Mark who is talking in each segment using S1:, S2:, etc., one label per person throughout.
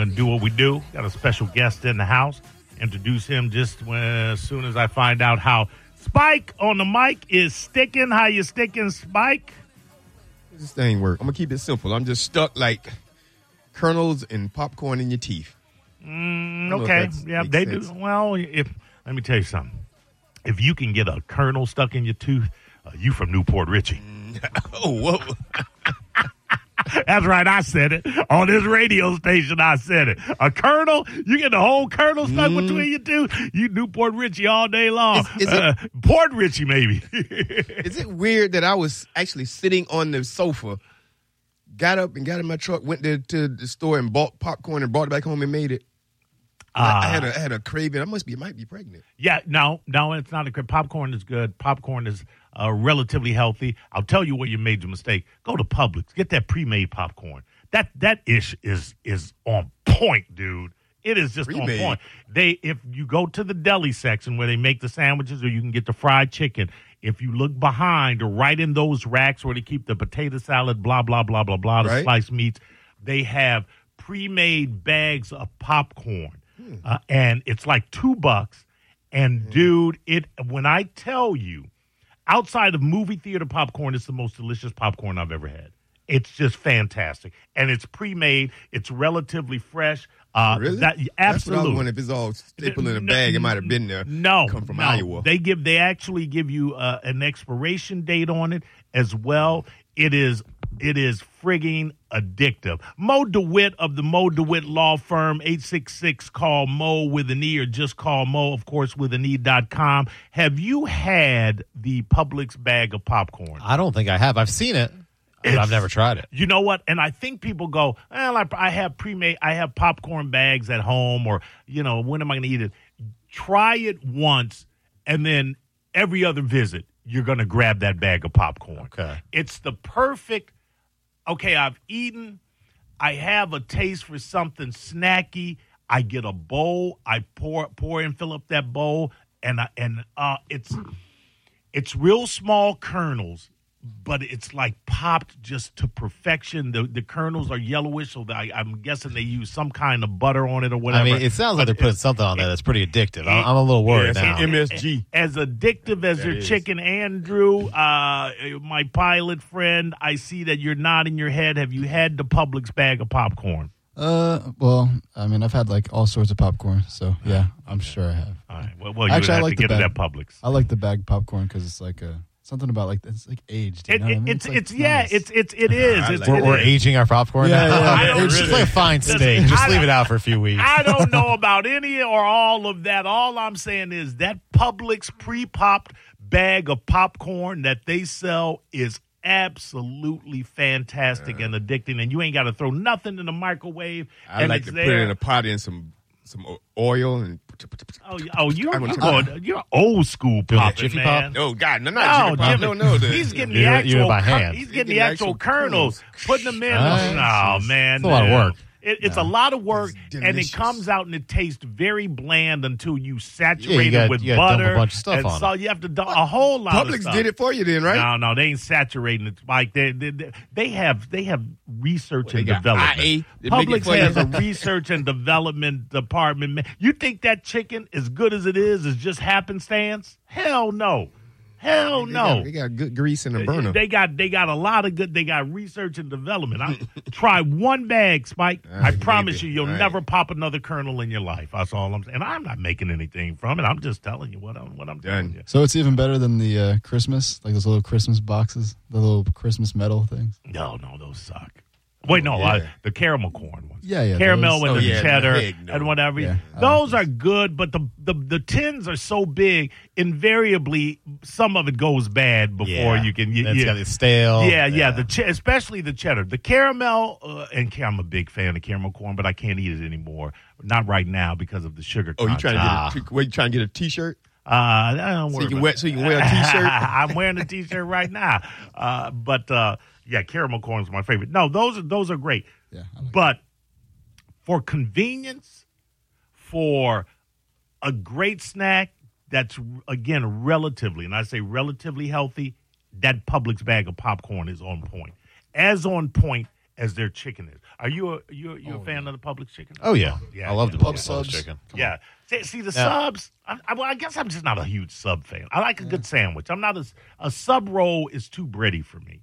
S1: going to do what we do. Got a special guest in the house. Introduce him just when, as soon as I find out how Spike on the mic is sticking. How you sticking, Spike?
S2: This thing work. I'm gonna keep it simple. I'm just stuck like kernels and popcorn in your teeth.
S1: Mm,
S2: don't know if
S1: okay, yeah, they
S2: sense.
S1: do. Well, if let me tell you something. If you can get a kernel stuck in your tooth, uh, you from New Port Richey.
S2: Oh, whoa.
S1: That's right. I said it on this radio station. I said it. A colonel, you get the whole colonel stuck between you two. You Newport Richie all day long.
S2: Is- is it-
S1: uh, Port Richey, maybe.
S2: Is it weird that I was actually sitting on the sofa, got up and got in my truck, went to, to the store and bought popcorn and brought it back home and made it? I, I had a I had a craving. I must be might be pregnant.
S1: Yeah, no, no, it's not a good. Popcorn is good. Popcorn is uh, relatively healthy. I'll tell you where you made your mistake. Go to Publix. Get that pre-made popcorn. That that ish is is on point, dude. It is just
S2: Pre-made?
S1: on point. They if you go to the deli section where they make the sandwiches, or you can get the fried chicken. If you look behind or right in those racks where they keep the potato salad, blah blah blah blah blah, the
S2: Right.
S1: spiced meats, they have pre-made bags of popcorn, uh, and it's like two bucks. And dude, it when I tell you, outside of movie theater popcorn, it's the most delicious popcorn I've ever had. It's just fantastic, and it's pre-made. It's relatively fresh. Uh,
S2: Really?
S1: That,
S2: That's
S1: absolutely.
S2: Wondering if it's all stapled in a
S1: No,
S2: bag. It might have been there.
S1: No,
S2: come from
S1: no.
S2: Iowa.
S1: They give. They actually give you uh, an expiration date on it as well. It is. It is frigging addictive. Mo DeWitt of the Mo DeWitt Law Firm, 866 call Mo with an E or just call Mo, of course, with an E.com. Have you had the Publix bag of popcorn?
S3: I don't think I have. I've seen it, but
S1: It's-
S3: I've never tried it.
S1: You know what? And I think people go, well, I, I have pre-made, I have popcorn bags at home, or you know, when am I going to eat it? Try it once, and then every other visit, you're going to grab that bag of popcorn.
S3: Okay.
S1: It's the perfect. Okay, I've eaten. I have a taste for something snacky. I get a bowl. I pour pour and fill up that bowl, and I, and uh, it's it's real small kernels, but it's like popped just to perfection. The the kernels are yellowish, so I, I'm guessing they use some kind of butter on it or whatever.
S3: I mean, it sounds like they're
S1: But
S3: putting something on there that's pretty addictive. I'm, I'm a little worried
S2: Yeah,
S3: now.
S2: MSG.
S1: as addictive as
S2: That
S1: your
S2: is.
S1: chicken, Andrew, uh, my pilot friend. I see that you're nodding your head. Have you had the Publix bag of popcorn?
S4: Uh, well, I mean, I've had like all sorts of popcorn, so yeah, I'm sure I have.
S1: All right. Well, well you
S4: Actually, I like
S1: to
S4: the
S1: get it
S4: bag.
S1: at Publix.
S4: I like the bag popcorn because it's like a something about like it's like aged. You
S1: It,
S4: know what I mean?
S1: it's
S4: like
S1: it's yeah
S4: nice.
S1: it's it's it is.
S2: I
S1: It's, it
S3: we're, we're
S1: is.
S3: aging our popcorn
S4: Yeah,
S3: now.
S4: yeah,
S1: I don't
S3: it's
S1: really-
S3: like a fine
S1: Listen,
S3: steak. Just leave it out for a few weeks.
S1: I don't know about any or all of that. All I'm saying is that Publix pre-popped bag of popcorn that they sell is absolutely fantastic and addicting, and you ain't got to throw nothing in the microwave.
S2: I like to
S1: there.
S2: put it in a pot in some some oil and.
S1: Oh, you- oh, you're,
S2: I want
S1: you're,
S2: to-
S1: going, you're old school
S3: Doing
S1: popping,
S3: Jiffy
S1: man.
S3: Pop?
S2: Oh God, no,
S1: No,
S2: not chicken pop.
S1: Jimmy,
S2: No, no, the,
S1: he's getting the
S3: You do it- you do it
S1: actual.
S3: by
S1: cur-
S3: hand.
S1: he's
S2: He's
S1: getting the
S2: getting
S1: actual
S2: actual
S1: kernels,
S2: kernels.
S1: putting them in.
S3: Nice.
S1: Oh man,
S3: It's a lot of
S1: man.
S3: work.
S1: It, it's a lot of work,
S2: It's
S1: and it
S2: delicious.
S1: comes out and it tastes very bland until you saturate
S3: Yeah, you gotta-
S1: it with
S3: you gotta dump a
S1: butter
S3: bunch of stuff
S1: and
S3: on
S1: so
S3: it.
S1: you have to dump a whole lot. of
S2: Publix
S1: stuff.
S2: did it for you then, right?
S1: No, no, they ain't saturating it. Like they, they, they- they have, they have research
S2: They
S1: and
S2: got
S1: development.
S2: IA to make it
S1: Publix
S2: for you.
S1: has a research and development department. Man, You think that chicken, as good as it is, is just happenstance? Hell no, hell
S2: They
S1: no.
S2: got, they got good grease in the burner.
S1: They got they got a lot of good. They got research and development. I, try one bag, Spike. I
S2: Alright,
S1: promise
S2: maybe.
S1: you, you'll
S2: Alright.
S1: never pop another kernel in your life. That's all I'm saying. And I'm not making anything from it. I'm just telling you what I'm what I'm telling you.
S4: So it's even better than the uh, Christmas, like those little Christmas boxes, the little Christmas metal things.
S1: No, no, those suck. Wait, no,
S2: yeah.
S1: uh, the caramel corn ones.
S4: Yeah, yeah,
S1: caramel
S4: those-
S1: with
S2: Oh,
S1: the
S2: yeah,
S1: cheddar
S2: no.
S1: and whatever.
S4: Yeah,
S1: those are good, but the, the the tins are so big. Invariably, some of it goes bad before you can. You,
S3: It's
S1: you-
S3: got the stale.
S1: Yeah, yeah, the che- especially the cheddar, the caramel, uh, and I'm a big fan of caramel corn, but I can't eat it anymore. Not right now because of the sugar.
S2: oh, you trying to get a, t- wait, you trying to get a T-shirt?
S1: Uh, I don't
S2: So
S1: worry
S2: you can wear so you can wear a T-shirt.
S1: I'm wearing a T-shirt right now. Uh, but uh, yeah, caramel corn is my favorite. No, those are those are great.
S4: Yeah, like
S1: But for convenience, for a great snack that's again relatively, and I say relatively healthy, that Publix bag of popcorn is on point. As on point as their chicken is. Are you a you you
S2: Oh,
S1: a fan of the Publix chicken?
S3: Oh yeah,
S1: Yeah,
S3: I love
S1: yeah.
S3: the
S4: Pub
S3: Publix
S4: subs.
S3: chicken.
S1: Yeah. See, see the
S3: Yeah.
S1: subs. I, I, well, I guess I'm just not a huge sub fan. I like a good sandwich. I'm not a a sub roll is too bready for me.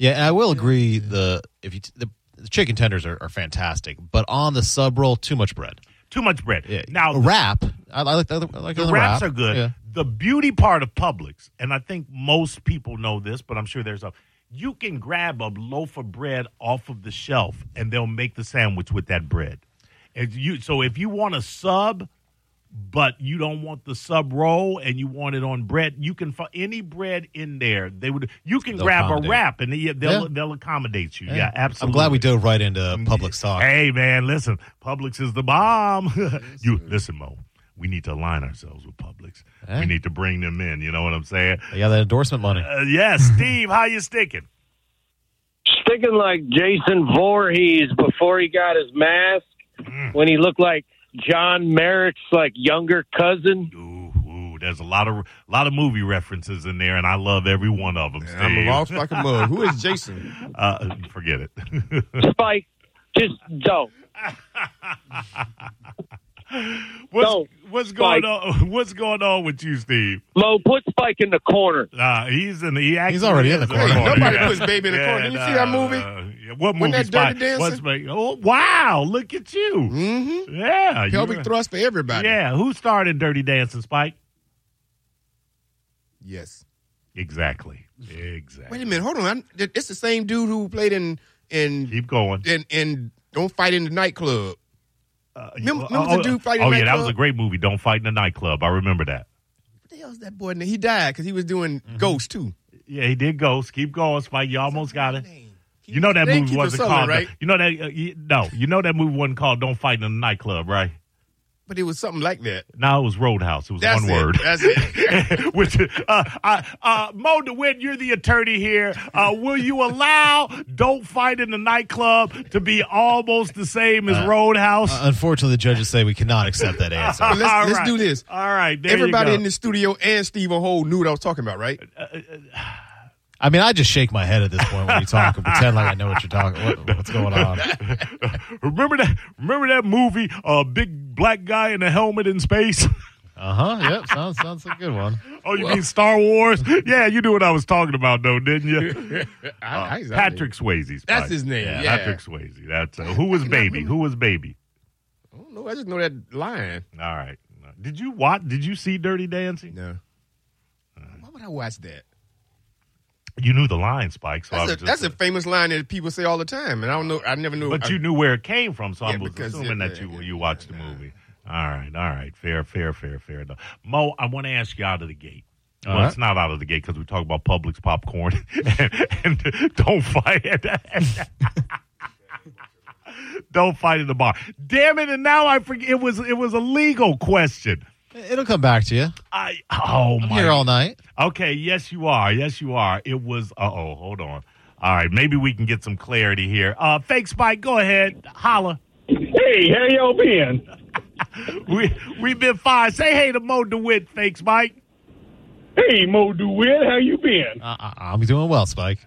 S3: Yeah, and I will agree. The if you t- the, the chicken tenders are, are fantastic, but on the sub roll, too much bread.
S1: Too much bread.
S3: Yeah,
S1: Now
S3: a wrap. I, I like the, I like
S1: the
S3: the
S1: wraps
S3: wrap.
S1: are good.
S3: Yeah.
S1: The beauty part of Publix, and I think most people know this, but I'm sure there's a you can grab a loaf of bread off of the shelf and they'll make the sandwich with that bread. If you so if you want a sub, but you don't want the sub roll and you want it on bread, you can find any bread in there. They would you can
S3: They'll
S1: grab a wrap and they, they'll
S3: Yeah.
S1: they'll accommodate you. Yeah, absolutely.
S3: I'm glad we dove right into Publix talk.
S1: Hey man, listen, Publix is the bomb. you listen, Mo. We need to align ourselves with Publix.
S3: Hey.
S1: We need to bring them in. You know what I'm saying?
S3: Yeah, got that endorsement money.
S1: Uh, yes, Steve, how you sticking?
S5: sticking like Jason Voorhees before he got his mask when he looked like John Merrick's like younger cousin.
S1: Ooh, ooh, there's a lot of lot of movie references in there, and I love every one of them.
S2: I'm lost like a mug. Who is Jason?
S1: Uh, forget it.
S5: Spike, just don't.
S1: what's
S5: No,
S1: what's going
S5: Spike.
S1: on? What's going on with you, Steve?
S5: Mo, put Spike in the corner.
S1: Nah, he's in. The, he actually
S3: already in the
S1: in
S3: corner.
S2: Nobody
S1: yeah.
S2: puts baby in the corner. Didn't you see that movie?
S1: uh, yeah, what movie?
S2: Wasn't that
S1: Spike?
S2: Dirty Dancing?
S1: What's Oh, wow! Look at you.
S2: Mm-hmm.
S1: Yeah, you-
S2: Pelvic thrust for everybody.
S1: Yeah, who started Dirty Dancing, Spike?
S2: Yes.
S1: Exactly. Exactly.
S2: Wait a minute. Hold on. I, it's the same dude who played in in
S1: Keep going.
S2: in, in Don't Fight in the Nightclub.
S1: Uh,
S2: Remember-
S1: you-
S2: remember the dude fighting
S1: Oh yeah, that was a great movie. Don't fight in the nightclub. I remember that.
S2: What the hell's that boy? He died because he was doing
S1: Mm-hmm.
S2: Ghost too.
S1: Yeah, he did Ghost. Keep going, Spike. You almost got it. You know that movie wasn't called.
S2: right?
S1: You know that. Uh, you, no, you know that movie wasn't called "Don't Fight in the Nightclub," right?
S2: But it was something like that.
S1: No, it was Roadhouse. It was
S2: That's
S1: one
S2: it.
S1: word.
S2: That's it.
S1: Which, uh, uh, uh, Mo DeWitt, you're the attorney here. Uh, will you allow "Don't Fight in the Nightclub" to be almost the same as Roadhouse?
S3: Unfortunately, the judges say we cannot accept that answer.
S2: But let's,
S1: All
S2: let's
S1: right.
S2: do this.
S1: All right, there you
S2: Everybody
S1: go.
S2: in the studio and Stephen Hole knew what I was talking about, right?
S3: I mean, I just shake my head at this point when you talk and pretend like I know what you're talking. What, what's going on?
S1: remember that? Remember that movie? A uh, big black guy in a helmet in space.
S3: Uh huh. Yep. Sounds sounds a good one.
S1: Oh, you mean Star Wars? Yeah, you knew what I was talking about, though, didn't you?
S2: I- I-
S1: Patrick Swayze.
S2: That's his name, yeah.
S1: Patrick Swayze. That's uh, who was baby. Who was baby?
S2: I don't know. I just know that line.
S1: All right. Did you watch? Did you see Dirty Dancing?
S2: No. Why would I watch that?
S1: You knew the line, Spike. So
S2: That's a, that's a famous line that people say all the time, and I don't know. I never knew.
S1: But
S2: I-
S1: you knew where it came from, so I
S2: Yeah,
S1: was
S2: because
S1: assuming
S2: it-
S1: that you
S2: yeah,
S1: you
S2: yeah,
S1: watched the movie. All right, all right, fair, fair, fair, fair enough. Mo, I want to ask you out of the gate.
S3: Uh, all
S1: well,
S3: right.
S1: it's not out of the gate because we talk about Publix popcorn and, and don't fight. At Don't fight in the bar. Damn it! And now I forget. It was it was a legal question.
S3: It'll come back to you.
S1: I oh
S3: I'm
S1: my.
S3: here all night.
S1: Okay, yes you are. Yes you are. It was. Uh oh, hold on. All right, maybe we can get some clarity here. Uh, fake Spike, go ahead, holla.
S5: Hey, how y'all been?
S1: We we've been fine. Say hey to Mo DeWitt, fake Spike.
S5: Hey, Mo DeWitt, how you been?
S3: Uh, uh, I'm doing well, Spike.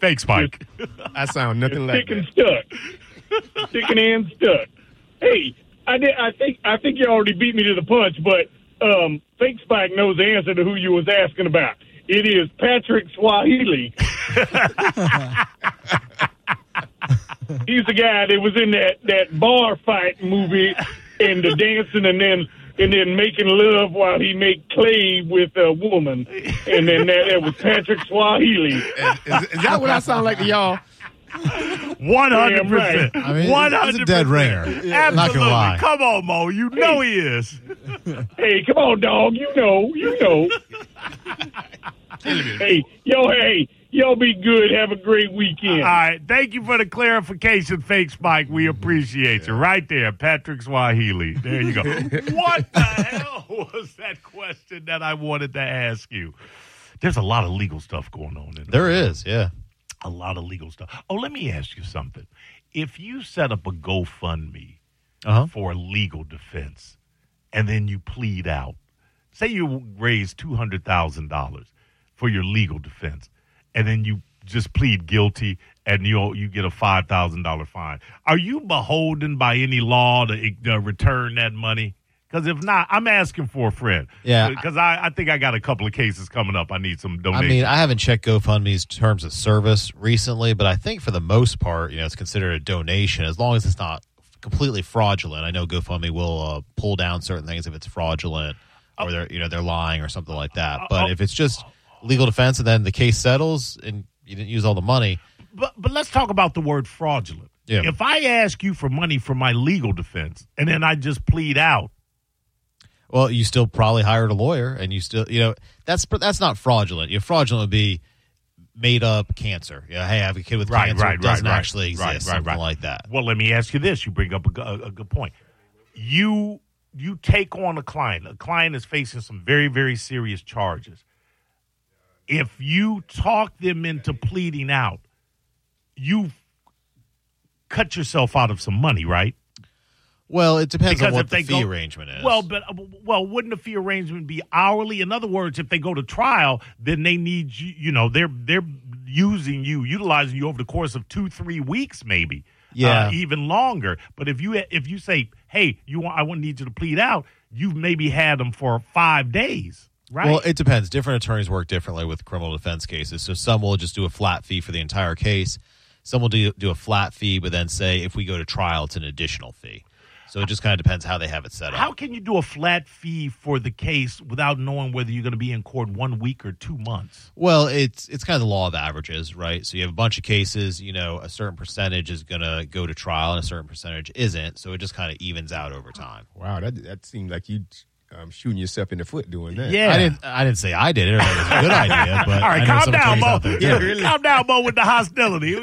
S1: Fake Spike.
S2: I sound nothing like
S5: Stick and
S2: that.
S5: stuck. Sticking and stuck. Hey, I did. I think. I think you already beat me to the punch, but um, Fake Spike knows the answer to who you was asking about. It is Patrick Swahili. He's the guy that was in that that bar fight movie and the dancing and then and then making love while he made clay with a woman, and then that, that was Patrick Swahili.
S2: Is, is that what I sound like to y'all?
S1: One hundred percent.
S3: I mean,
S1: One
S3: he's a
S1: hundred
S3: dead ringer.
S1: Absolutely.
S3: Not gonna lie.
S1: Come on, Mo. You know he is.
S5: Hey, come on, dog. You know, you know. hey, yo, hey, y'all be good. Have a great weekend.
S1: All right. Thank you for the clarification, fake Spike. We appreciate you. Right there, Patrick Swahili. There you go. what the hell was that question that I wanted to ask you? There's a lot of legal stuff going on in
S3: There is, yeah.
S1: A lot of legal stuff. Oh, let me ask you something. If you set up a GoFundMe
S3: Uh-huh.
S1: for legal defense and then you plead out, say you raise $200,000 for your legal defense and then you just plead guilty and you you get a five thousand dollar fine. Are you beholden by any law to uh, return that money? Because if not, I'm asking for a friend.
S3: Yeah.
S1: Uh, because I, I think I got a couple of cases coming up. I need some donations.
S3: I mean, I haven't checked GoFundMe's terms of service recently, but I think for the most part, you know, it's considered a donation as long as it's not completely fraudulent. I know GoFundMe will uh, pull down certain things if it's fraudulent or they're you know they're lying or something like that. Uh, but
S1: oh.
S3: if it's just legal defense and then the case settles and you didn't use all the money,
S1: but but let's talk about the word fraudulent.
S3: Yeah.
S1: If I ask you for money for my legal defense and then I just plead out,
S3: well, you still probably hired a lawyer and you still you know that's that's not fraudulent. You know, fraudulent would be made up cancer. Yeah, hey, I have a kid with
S1: Right,
S3: cancer.
S1: right,
S3: it doesn't
S1: right,
S3: actually exist.
S1: Right, right,
S3: something
S1: right.
S3: like that.
S1: Well, let me ask you this. You bring up a, a, a good point. You you take on a client. A client is facing some very very serious charges. If you talk them into pleading out, you cut yourself out of some money, right?
S3: Well, it depends
S1: Because
S3: on what
S1: if
S3: the
S1: they
S3: fee
S1: go-
S3: arrangement is.
S1: Well, but uh, well, wouldn't the fee arrangement be hourly? In other words, if they go to trial, then they need you. You know, they're they're using you, utilizing you over the course of two, three weeks, maybe.
S3: Yeah.
S1: uh, even longer. But if you if you say, "Hey, you want, I want need you to plead out," you've maybe had them for five days, right?
S3: Well, it depends. Different attorneys work differently with criminal defense cases. So some will just do a flat fee for the entire case. Some will do, do a flat fee, but then say if we go to trial, it's an additional fee. So it just kind of depends how they have it set up.
S1: How can you do a flat fee for the case without knowing whether you're going to be in court one week or two months?
S3: Well, it's it's kind of the law of averages, right? So you have a bunch of cases, you know, a certain percentage is going to go to trial and a certain percentage isn't. So it just kind of evens out over time.
S2: Wow, that that seemed like you um, shooting yourself in the foot doing that.
S1: Yeah.
S3: I didn't I didn't say I did it or that it was a good idea, but
S1: All right, calm down, Mo.
S3: out there do.
S2: Yeah, really.
S1: Calm down, Mo, with the hostility.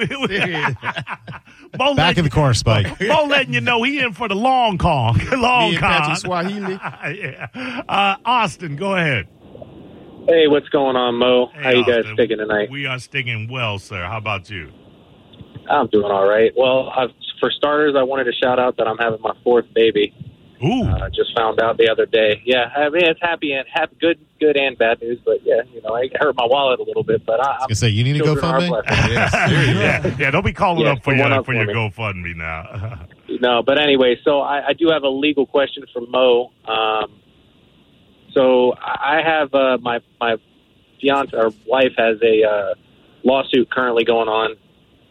S1: Mo
S3: Back
S1: letting
S3: in the corner, Spike.
S1: Mo letting you know he in for the long con. long
S2: Me
S1: con.
S2: Patrick Swahili.
S1: yeah. uh, Austin, go ahead.
S6: Hey, what's going on, Mo?
S1: Hey,
S6: How you guys
S1: Austin.
S6: sticking tonight?
S1: We are sticking well, sir. How about you?
S6: I'm doing all right. Well, I've, for starters, I wanted to shout out that I'm having my fourth baby.
S1: Ooh,
S6: I uh, just found out the other day. Yeah, I mean it's happy and happy, good, good and bad news. But yeah, you know, I hurt my wallet a little bit. But I,
S3: I
S6: I'm
S3: was gonna say you need to
S6: children are
S3: GoFundMe.
S6: blessings.
S1: yeah, yeah. Don't be calling
S6: Yeah,
S1: up for
S6: the
S1: your
S6: up
S1: for
S6: for
S1: your
S6: me.
S1: GoFundMe now.
S6: No, but anyway, so I, I do have a legal question for Mo. Um, so I I have uh, my my fiance or wife has a uh, lawsuit currently going on,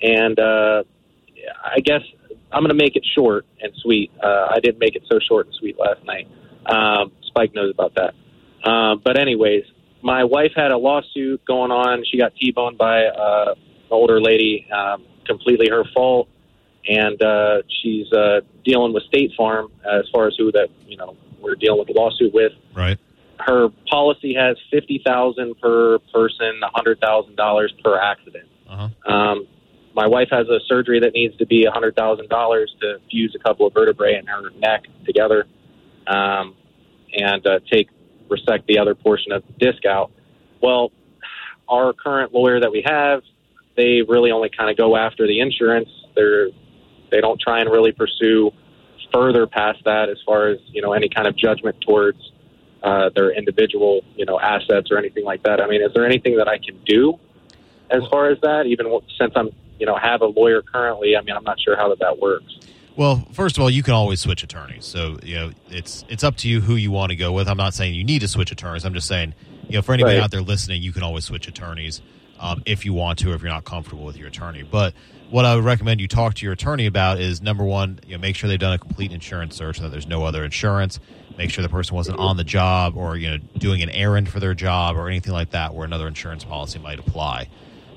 S6: and uh, I guess I'm going to make it short and sweet. Uh, I didn't make it so short and sweet last night. Um, Spike knows about that. Um, but anyways, my wife had a lawsuit going on. She got T-boned by uh, an older lady, um, completely her fault and uh, she's uh, dealing with State Farm as far as who that you know we're dealing with the lawsuit with.
S3: Right.
S6: Her policy has fifty thousand per person, a hundred thousand dollars per accident.
S3: Uh-huh.
S6: Um, my wife has a surgery that needs to be a hundred thousand dollars to fuse a couple of vertebrae in her neck together, um, and uh, take resect the other portion of the disc out. Well, our current lawyer that we have, they really only kind of go after the insurance. They're they don't try and really pursue further past that as far as you know any kind of judgment towards uh, their individual you know assets or anything like that. I mean, is there anything that I can do as far as that? Even since I'm you know have a lawyer currently, I mean, I'm not sure how that that works.
S3: Well, first of all, you can always switch attorneys. So you know, it's it's up to you who you want to go with. I'm not saying you need to switch attorneys. I'm just saying, you know, for anybody
S6: Right.
S3: out there listening, you can always switch attorneys um, if you want to, or if you're not comfortable with your attorney. But what I would recommend you talk to your attorney about is number one, you know, make sure they've done a complete insurance search and that there's no other insurance. Make sure the person wasn't on the job or you know doing an errand for their job or anything like that where another insurance policy might apply.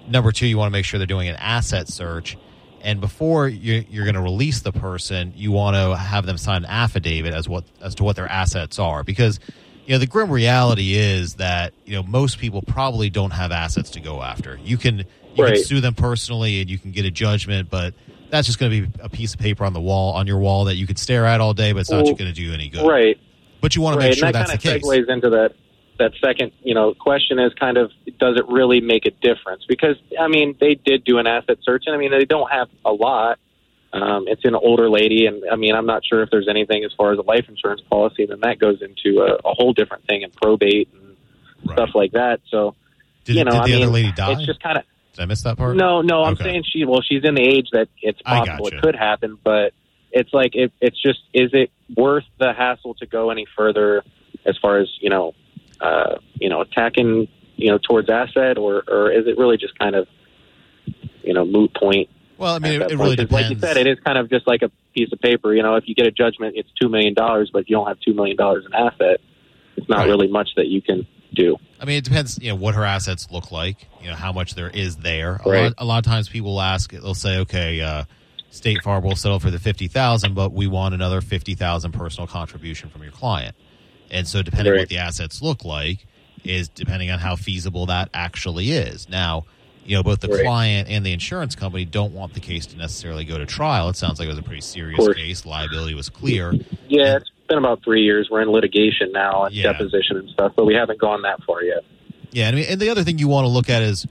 S3: Number two, you want to make sure they're doing an asset search. And before you're, you're going to release the person, you want to have them sign an affidavit as what as to what their assets are, because you know the grim reality is that you know most people probably don't have assets to go after. You can you
S6: Right.
S3: can sue them personally and you can get a judgment, but that's just going to be a piece of paper on the wall on your wall that you could stare at all day, but it's not going to do you any good.
S6: Right.
S3: But you want to
S6: right.
S3: make sure
S6: and that
S3: that's the
S6: kind
S3: case.
S6: of segues into that that second, you know, question is kind of does it really make a difference? Because I mean, they did do an asset search, and I mean, they don't have a lot. Um, it's an older lady, and I mean, I'm not sure if there's anything as far as a life insurance policy. Then that goes into a, a whole different thing and probate and
S3: Right.
S6: stuff like that. So
S3: Did,
S6: you know,
S3: did
S6: I
S3: the
S6: mean,
S3: other lady die?
S6: it's just kind of
S3: Did I miss that part?
S6: No, no, I'm
S3: Okay.
S6: saying she. Well, she's in the age that it's possible
S3: gotcha.
S6: it could happen, but it's like it, it's just is it worth the hassle to go any further as far as you know, uh, you know, attacking you know towards asset, or or is it really just kind of you know moot point?
S3: Well, I mean, it, it really depends.
S6: Like you said, it is kind of just like a piece of paper. You know, if you get a judgment, it's two million dollars, but you don't have two million dollars in asset. It's not
S3: Right.
S6: really much that you can do.
S3: I mean, it depends. You know what her assets look like. You know how much there is there. A, lot, a lot of times people will ask. They'll say, "Okay, uh, State Farm will settle for the fifty thousand, but we want another fifty thousand personal contribution from your client." And so, depending on
S6: Right.
S3: what the assets look like, is depending on how feasible that actually is. Now, you know, both the
S6: Right.
S3: client and the insurance company don't want the case to necessarily go to trial. It sounds like it was a pretty serious case. Liability was clear.
S6: Yeah, it's been about three years. We're in litigation now and
S3: Yeah.
S6: deposition and stuff, but we haven't gone that far yet.
S3: Yeah, and, I mean, and the other thing you want to look at is,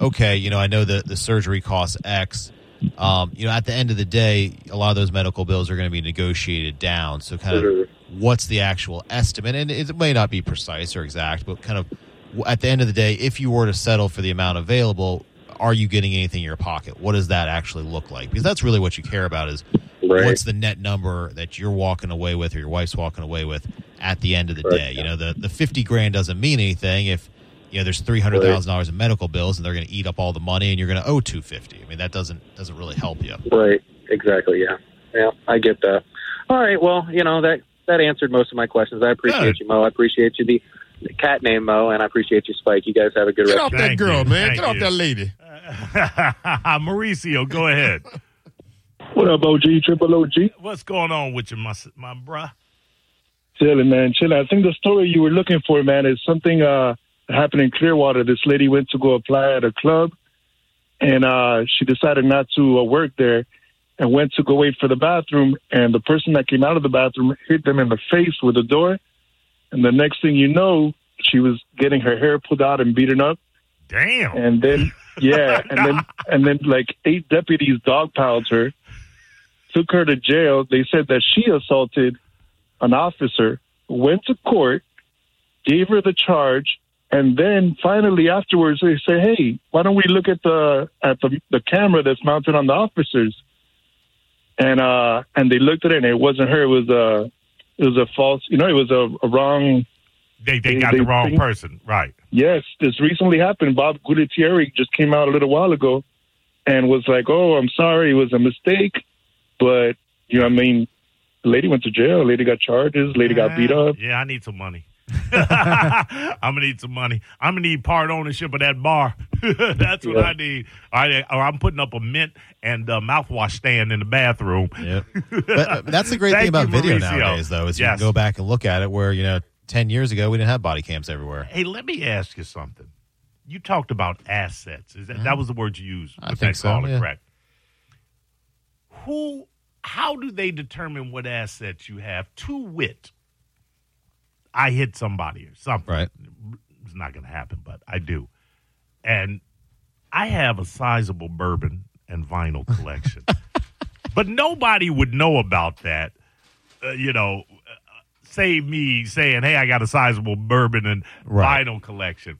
S3: okay, you know, I know that the surgery costs X. Um, you know, at the end of the day, a lot of those medical bills are going to be negotiated down. So, kind of,
S6: Mhm.
S3: What's the actual estimate? And it may not be precise or exact, but kind of, at the end of the day, if you were to settle for the amount available, are you getting anything in your pocket? What does that actually look like? Because that's really what you care about is
S6: Right.
S3: what's the net number that you're walking away with or your wife's walking away with at the end of the
S6: Right.
S3: day. You know, the the fifty grand doesn't mean anything if you know there's three hundred thousand dollars in medical bills and they're going to eat up all the money and you're going to owe two fifty. I mean, that doesn't doesn't really help you.
S6: Right. Exactly. Yeah. Yeah. I get that. All right. Well, you know that that answered most of my questions. I appreciate
S1: Good.
S6: you, Mo. I appreciate you, the, the cat name, Mo, and I appreciate you, Spike. You guys have a good rest.
S2: Get
S6: rest.
S2: off that
S1: Thank
S2: girl,
S1: you.
S2: man.
S1: Thank
S2: Get off
S1: you.
S2: that lady.
S1: Mauricio, go ahead.
S5: What up, OG? Triple OG?
S1: What's going on with you, my my bruh?
S5: Chilling, man. Chilling. I think the story you were looking for, man, is something uh, that happened in Clearwater. This lady went to go apply at a club, and uh, she decided not to uh, work there and went to go wait for the bathroom. And the person that came out of the bathroom hit them in the face with the door. And the next thing you know, she was getting her hair pulled out and beaten up.
S1: Damn.
S5: And then, yeah, and then, and then like eight deputies dog dogpiled her, took her to jail. They said that she assaulted an officer, went to court, gave her the charge, and then finally afterwards they say, "Hey, why don't we look at the at the the camera that's mounted on the officers?" And uh, and they looked at it, and it wasn't her. It was a it was a false. You know, it was a, a wrong
S1: They they
S5: They-
S1: got
S5: they
S1: the wrong person, right?
S5: Yes, this recently happened. Bob Gualtieri just came out a little while ago and was like, "Oh, I'm sorry, it was a mistake." But you know, I mean, the lady went to jail. Lady got charges. Lady got beat up.
S1: Yeah, I need some money. I'm gonna need some money. I'm gonna need part ownership of that bar. That's what
S5: Yeah.
S1: I need. I, or I'm putting up a mint and uh, mouthwash stand in the bathroom.
S3: Yep. but uh, that's the great thing about
S1: you,
S3: video
S1: Mauricio.
S3: nowadays, though, is you
S1: Yes.
S3: can go back and look at it. Where you know, ten years ago, we didn't have body cams everywhere.
S1: Hey, let me ask you something. You talked about assets. Is that that was the word you used?
S3: Mm-hmm. I think so,
S1: caller,
S3: yeah.
S1: Correct. Who? How do they determine what assets you have? To wit, I hit somebody or something.
S3: Right.
S1: It's not going to happen, but I do, and I have a sizable bourbon and vinyl collection, but nobody would know about that. Uh, you know, uh, save me saying, "Hey, I got a sizable bourbon and
S3: Right.
S1: vinyl collection."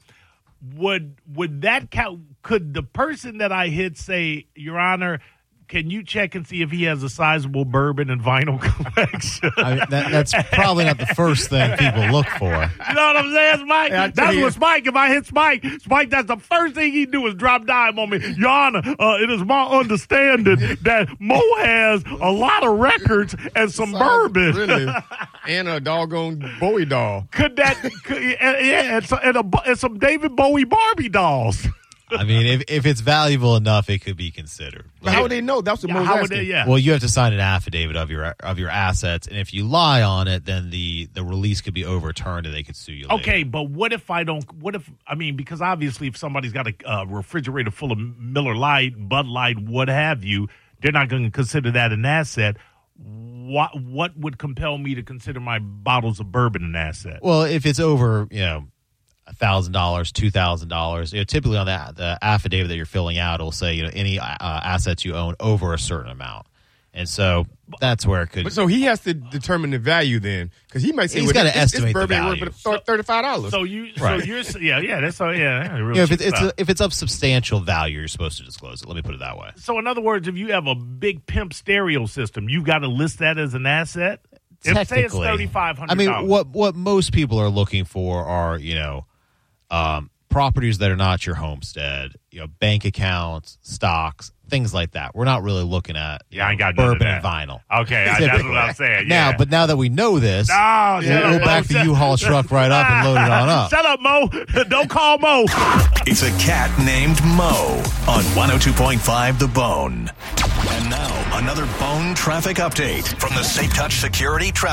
S1: Would would that count? Could the person that I hit say, "Your Honor"? Can you check and see if he has a sizable bourbon and vinyl collection?
S3: I mean, that, that's probably not the first thing people look for.
S1: You know what I'm saying, Spike?
S2: Yeah,
S1: that's
S2: you.
S1: what Spike. If I hit Spike, Spike, that's the first thing he do is drop dime on me. Your Honor, uh, it is my understanding that Mo has a lot of records and some bourbon.
S2: Really? and a doggone Bowie doll.
S1: Could that? Could, yeah, and, so, and, a, and some David Bowie Barbie dolls.
S3: I mean, if, if it's valuable enough, it could be considered.
S2: But how would they know? That's what
S1: Yeah,
S2: Mo's
S1: how would
S2: asking.
S1: they? Yeah.
S3: Well, you have to sign an affidavit of your of your assets, and if you lie on it, then the the release could be overturned, and they could sue you. later.
S1: Okay, but what if I don't? What if I mean? Because obviously, if somebody's got a uh, refrigerator full of Miller Lite, Bud Light, what have you, they're not going to consider that an asset. What what would compel me to consider my bottles of bourbon an asset?
S3: Well, if it's over, you know, thousand dollars, two thousand dollars, you know, typically on the, the affidavit that you're filling out, it'll say, you know, any uh, assets you own over a certain amount. and so that's where it could.
S2: But so he has to determine the value then, because he might say,
S3: He's
S2: well,
S3: gotta
S2: this, this
S3: estimate the value.
S2: worth thirty-five dollars.
S1: So you,
S3: Right.
S1: so you're, yeah, yeah, that's all, yeah. real
S3: you know, if it's, it's
S1: stuff.
S3: if it's of substantial value, you're supposed to disclose it. Let me put it that way.
S1: so in other words, if you have a big pimp stereo system, you've got to list that as an asset. If say it's
S3: Technically,
S1: thirty five hundred.
S3: I mean, what what most people are looking for are you know um, properties that are not your homestead, you know, bank accounts, stocks, things like that. We're not really looking at
S1: Yeah,
S3: know,
S1: ain't got
S3: bourbon and vinyl.
S1: Okay, that's what I'm saying.
S3: Now, but now that we know this,
S1: No,
S3: we'll,
S1: up,
S3: we'll back the U-Haul truck right up and load it on up.
S1: Shut up, Mo. Don't call Mo.
S7: It's a cat named Mo on 102.5 The Bone. And now, another Bone traffic update from the Safe Touch Security Traffic.